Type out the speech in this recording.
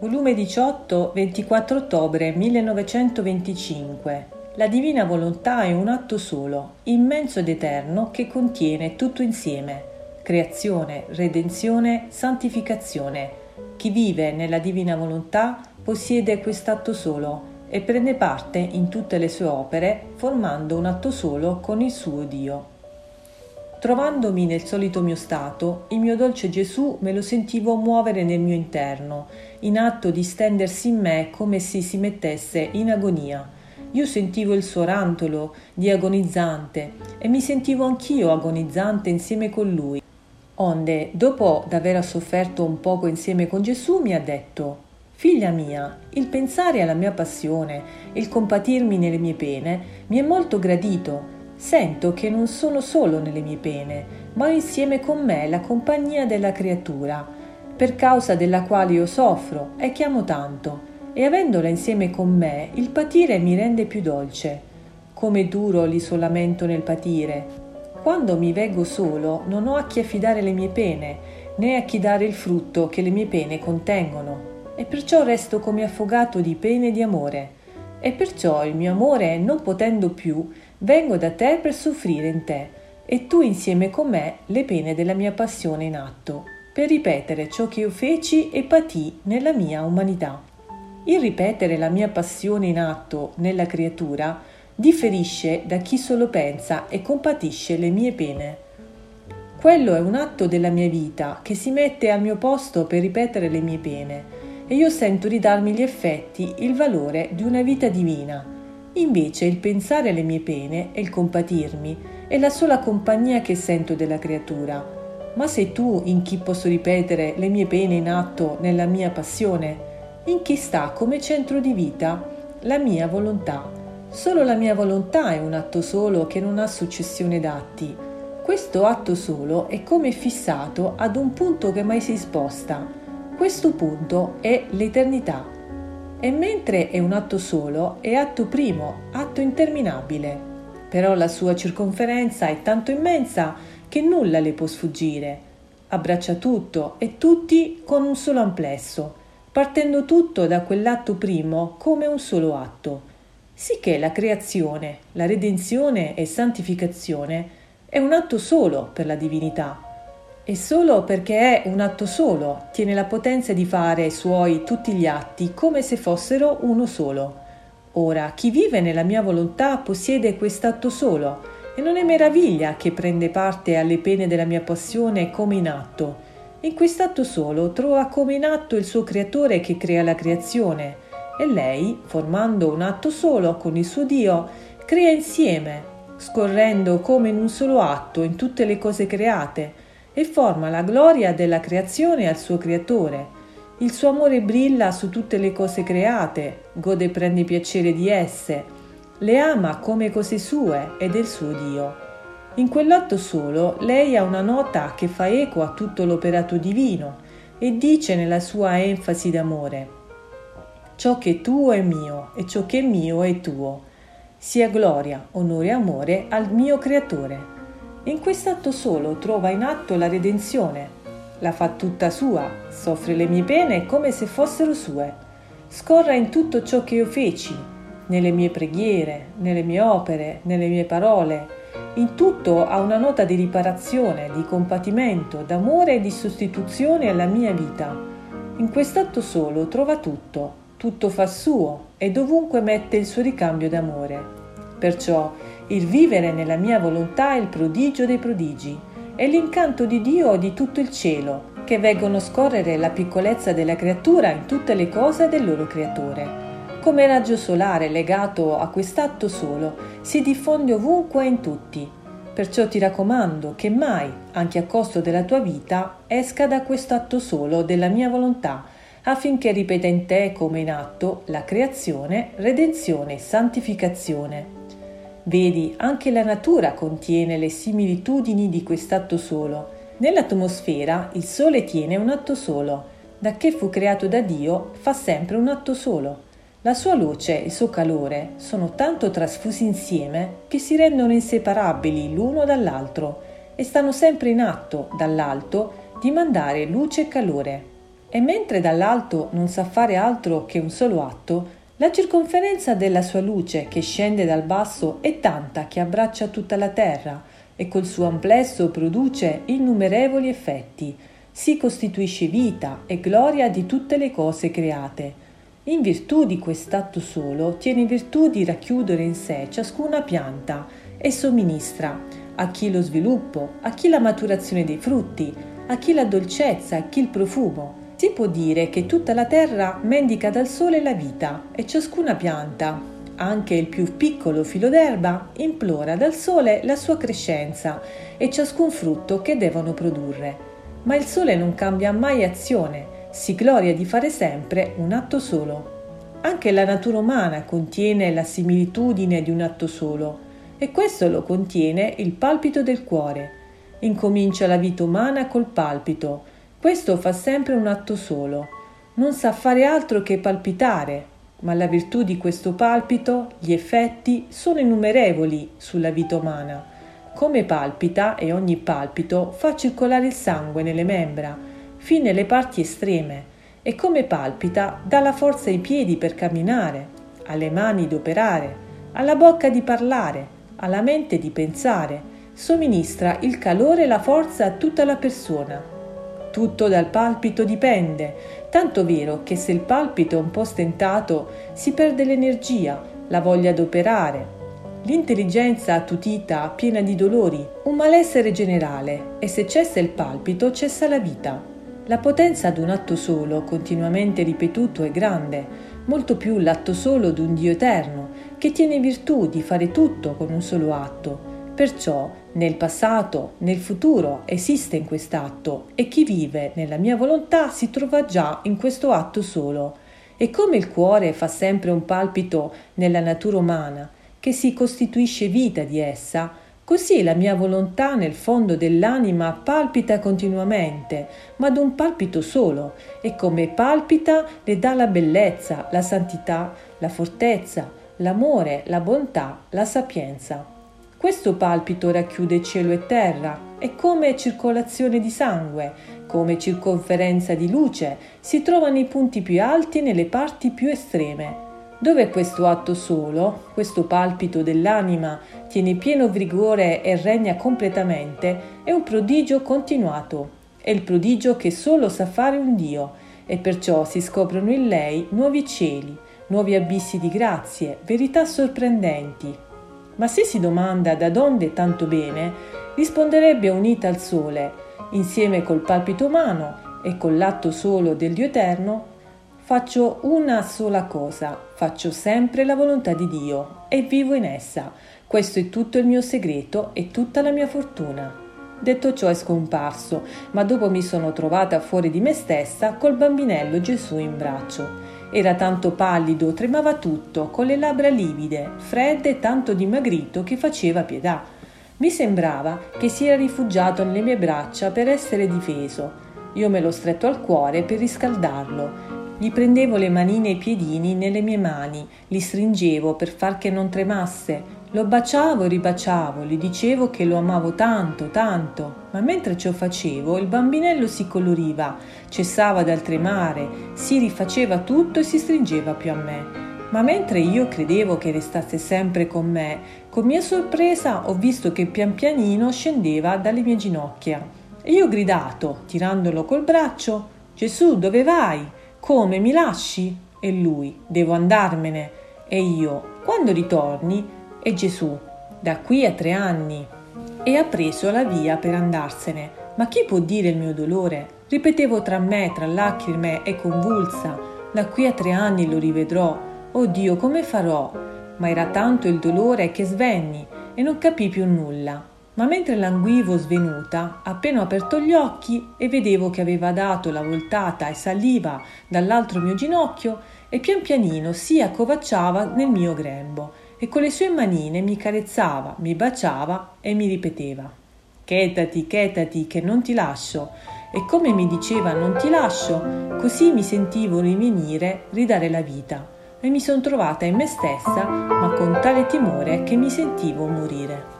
Volume 18, 24 ottobre 1925. La divina volontà è un atto solo, immenso ed eterno, che contiene tutto insieme. Creazione, redenzione, santificazione. Chi vive nella divina volontà possiede quest'atto solo e prende parte in tutte le sue opere, formando un atto solo con il suo Dio. Trovandomi nel solito mio stato, il mio dolce Gesù me lo sentivo muovere nel mio interno, in atto di stendersi in me come se si mettesse in agonia. Io sentivo il suo rantolo di agonizzante e mi sentivo anch'io agonizzante insieme con lui. Onde, dopo d'aver sofferto un poco insieme con Gesù, mi ha detto Figlia mia, il pensare alla mia passione, il compatirmi nelle mie pene, mi è molto gradito Sento che non sono solo nelle mie pene, ma ho insieme con me la compagnia della creatura, per causa della quale io soffro e chiamo tanto, e avendola insieme con me, il patire mi rende più dolce. Come duro l'isolamento nel patire. Quando mi veggo solo, non ho a chi affidare le mie pene, né a chi dare il frutto che le mie pene contengono, e perciò resto come affogato di pene e di amore. E perciò il mio amore, non potendo più, Vengo da te per soffrire in te e tu insieme con me le pene della mia passione in atto, per ripetere ciò che io feci e patii nella mia umanità. Il ripetere la mia passione in atto nella creatura differisce da chi solo pensa e compatisce le mie pene. Quello è un atto della mia vita che si mette al mio posto per ripetere le mie pene e io sento di darmi gli effetti, il valore di una vita divina Invece il pensare alle mie pene e il compatirmi è la sola compagnia che sento della creatura. Ma sei tu in chi posso ripetere le mie pene in atto nella mia passione? In chi sta come centro di vita la mia volontà. Solo la mia volontà è un atto solo che non ha successione d'atti. Questo atto solo è come fissato ad un punto che mai si sposta. Questo punto è l'eternità. E mentre è un atto solo, è atto primo, atto interminabile. Però la sua circonferenza è tanto immensa che nulla le può sfuggire. Abbraccia tutto e tutti con un solo amplesso, partendo tutto da quell'atto primo come un solo atto. Sicché la creazione, la redenzione e santificazione è un atto solo per la divinità e solo perché è un atto solo tiene la potenza di fare suoi tutti gli atti come se fossero uno solo. Ora, chi vive nella mia volontà possiede quest'atto solo e non è meraviglia che prende parte alle pene della mia passione come in atto. In quest'atto solo trova come in atto il suo creatore che crea la creazione e lei, formando un atto solo con il suo Dio, crea insieme, scorrendo come in un solo atto in tutte le cose create e forma la gloria della creazione al suo creatore. Il suo amore brilla su tutte le cose create, gode e prende piacere di esse, le ama come cose sue e del suo Dio. In quell'atto solo lei ha una nota che fa eco a tutto l'operato divino e dice nella sua enfasi d'amore Ciò che è tuo è mio e ciò che è mio è tuo. Sia gloria, onore e amore al mio creatore. In quest'atto solo trova in atto la redenzione. La fa tutta sua, soffre le mie pene come se fossero sue. Scorra in tutto ciò che io feci, nelle mie preghiere, nelle mie opere, nelle mie parole. In tutto ha una nota di riparazione, di compatimento, d'amore e di sostituzione alla mia vita. In quest'atto solo trova tutto, tutto fa suo e dovunque mette il suo ricambio d'amore. Perciò il vivere nella mia volontà è il prodigio dei prodigi, è l'incanto di Dio di tutto il cielo, che veggono scorrere la piccolezza della creatura in tutte le cose del loro creatore. Come raggio solare legato a quest'atto solo, si diffonde ovunque e in tutti. Perciò ti raccomando che mai, anche a costo della tua vita, esca da questo atto solo della mia volontà, affinché ripeta in te come in atto la creazione, redenzione e santificazione. Vedi, anche la natura contiene le similitudini di quest'atto solo. Nell'atmosfera il Sole tiene un atto solo, da che fu creato da Dio fa sempre un atto solo. La sua luce e il suo calore sono tanto trasfusi insieme che si rendono inseparabili l'uno dall'altro e stanno sempre in atto dall'alto di mandare luce e calore. E mentre dall'alto non sa fare altro che un solo atto, la circonferenza della sua luce che scende dal basso è tanta che abbraccia tutta la terra e col suo amplesso produce innumerevoli effetti, si costituisce vita e gloria di tutte le cose create. In virtù di quest'atto solo, tiene virtù di racchiudere in sé ciascuna pianta e somministra a chi lo sviluppo, a chi la maturazione dei frutti, a chi la dolcezza, a chi il profumo. Si può dire che tutta la terra mendica dal sole la vita e ciascuna pianta, anche il più piccolo filo d'erba, implora dal sole la sua crescenza e ciascun frutto che devono produrre. Ma il sole non cambia mai azione, si gloria di fare sempre un atto solo. Anche la natura umana contiene la similitudine di un atto solo, e questo lo contiene il palpito del cuore. Incomincia la vita umana col palpito, questo fa sempre un atto solo. Non sa fare altro che palpitare, ma la virtù di questo palpito, gli effetti, sono innumerevoli sulla vita umana. Come palpita e ogni palpito fa circolare il sangue nelle membra, fino alle parti estreme, e come palpita dà la forza ai piedi per camminare, alle mani di operare, alla bocca di parlare, alla mente di pensare, somministra il calore e la forza a tutta la persona. Tutto dal palpito dipende, tanto vero che se il palpito è un po' stentato si perde l'energia, la voglia d'operare, l'intelligenza attutita piena di dolori, un malessere generale e se cessa il palpito cessa la vita. La potenza di un atto solo, continuamente ripetuto, è grande, molto più l'atto solo d'un Dio eterno, che tiene virtù di fare tutto con un solo atto. Perciò nel passato, nel futuro esiste in quest'atto e chi vive nella mia volontà si trova già in questo atto solo. E come il cuore fa sempre un palpito nella natura umana, che si costituisce vita di essa, Così la mia volontà nel fondo dell'anima palpita continuamente, ma d'un palpito solo, e come palpita le dà la bellezza, la santità, la fortezza, l'amore, la bontà, la sapienza. Questo palpito racchiude cielo e terra, e come circolazione di sangue, come circonferenza di luce, si trovano i punti più alti nelle parti più estreme dove questo atto solo, questo palpito dell'anima, tiene pieno vigore e regna completamente, è un prodigio continuato. È il prodigio che solo sa fare un Dio, e perciò si scoprono in lei nuovi cieli, nuovi abissi di grazie, verità sorprendenti. Ma se si domanda da donde tanto bene, risponderebbe unita al sole, insieme col palpito umano e con l'atto solo del Dio eterno, Faccio una sola cosa, faccio sempre la volontà di Dio e vivo in essa. Questo è tutto il mio segreto e tutta la mia fortuna. Detto ciò è scomparso, ma dopo mi sono trovata fuori di me stessa col bambinello Gesù in braccio. Era tanto pallido, tremava tutto, con le labbra livide, fredde e tanto dimagrito che faceva pietà. Mi sembrava che si era rifugiato nelle mie braccia per essere difeso. Io me l'ho stretto al cuore per riscaldarlo gli prendevo le manine e i piedini nelle mie mani, li stringevo per far che non tremasse, lo baciavo e ribaciavo, gli dicevo che lo amavo tanto, tanto, ma mentre ciò facevo il bambinello si coloriva, cessava dal tremare, si rifaceva tutto e si stringeva più a me. Ma mentre io credevo che restasse sempre con me, con mia sorpresa ho visto che pian pianino scendeva dalle mie ginocchia. E io ho gridato, tirandolo col braccio, Gesù, dove vai? Come mi lasci? E lui, devo andarmene. E io, quando ritorni? E Gesù, da qui a tre anni. E ha preso la via per andarsene. Ma chi può dire il mio dolore? Ripetevo tra me, tra lacrime e convulsa. Da qui a tre anni lo rivedrò. Oh Dio, come farò? Ma era tanto il dolore che svenni e non capii più nulla ma mentre languivo svenuta, appena aperto gli occhi e vedevo che aveva dato la voltata e saliva dall'altro mio ginocchio e pian pianino si accovacciava nel mio grembo e con le sue manine mi carezzava, mi baciava e mi ripeteva Chetati, chetati, che non ti lascio. E come mi diceva non ti lascio, così mi sentivo rivenire, ridare la vita e mi son trovata in me stessa, ma con tale timore che mi sentivo morire.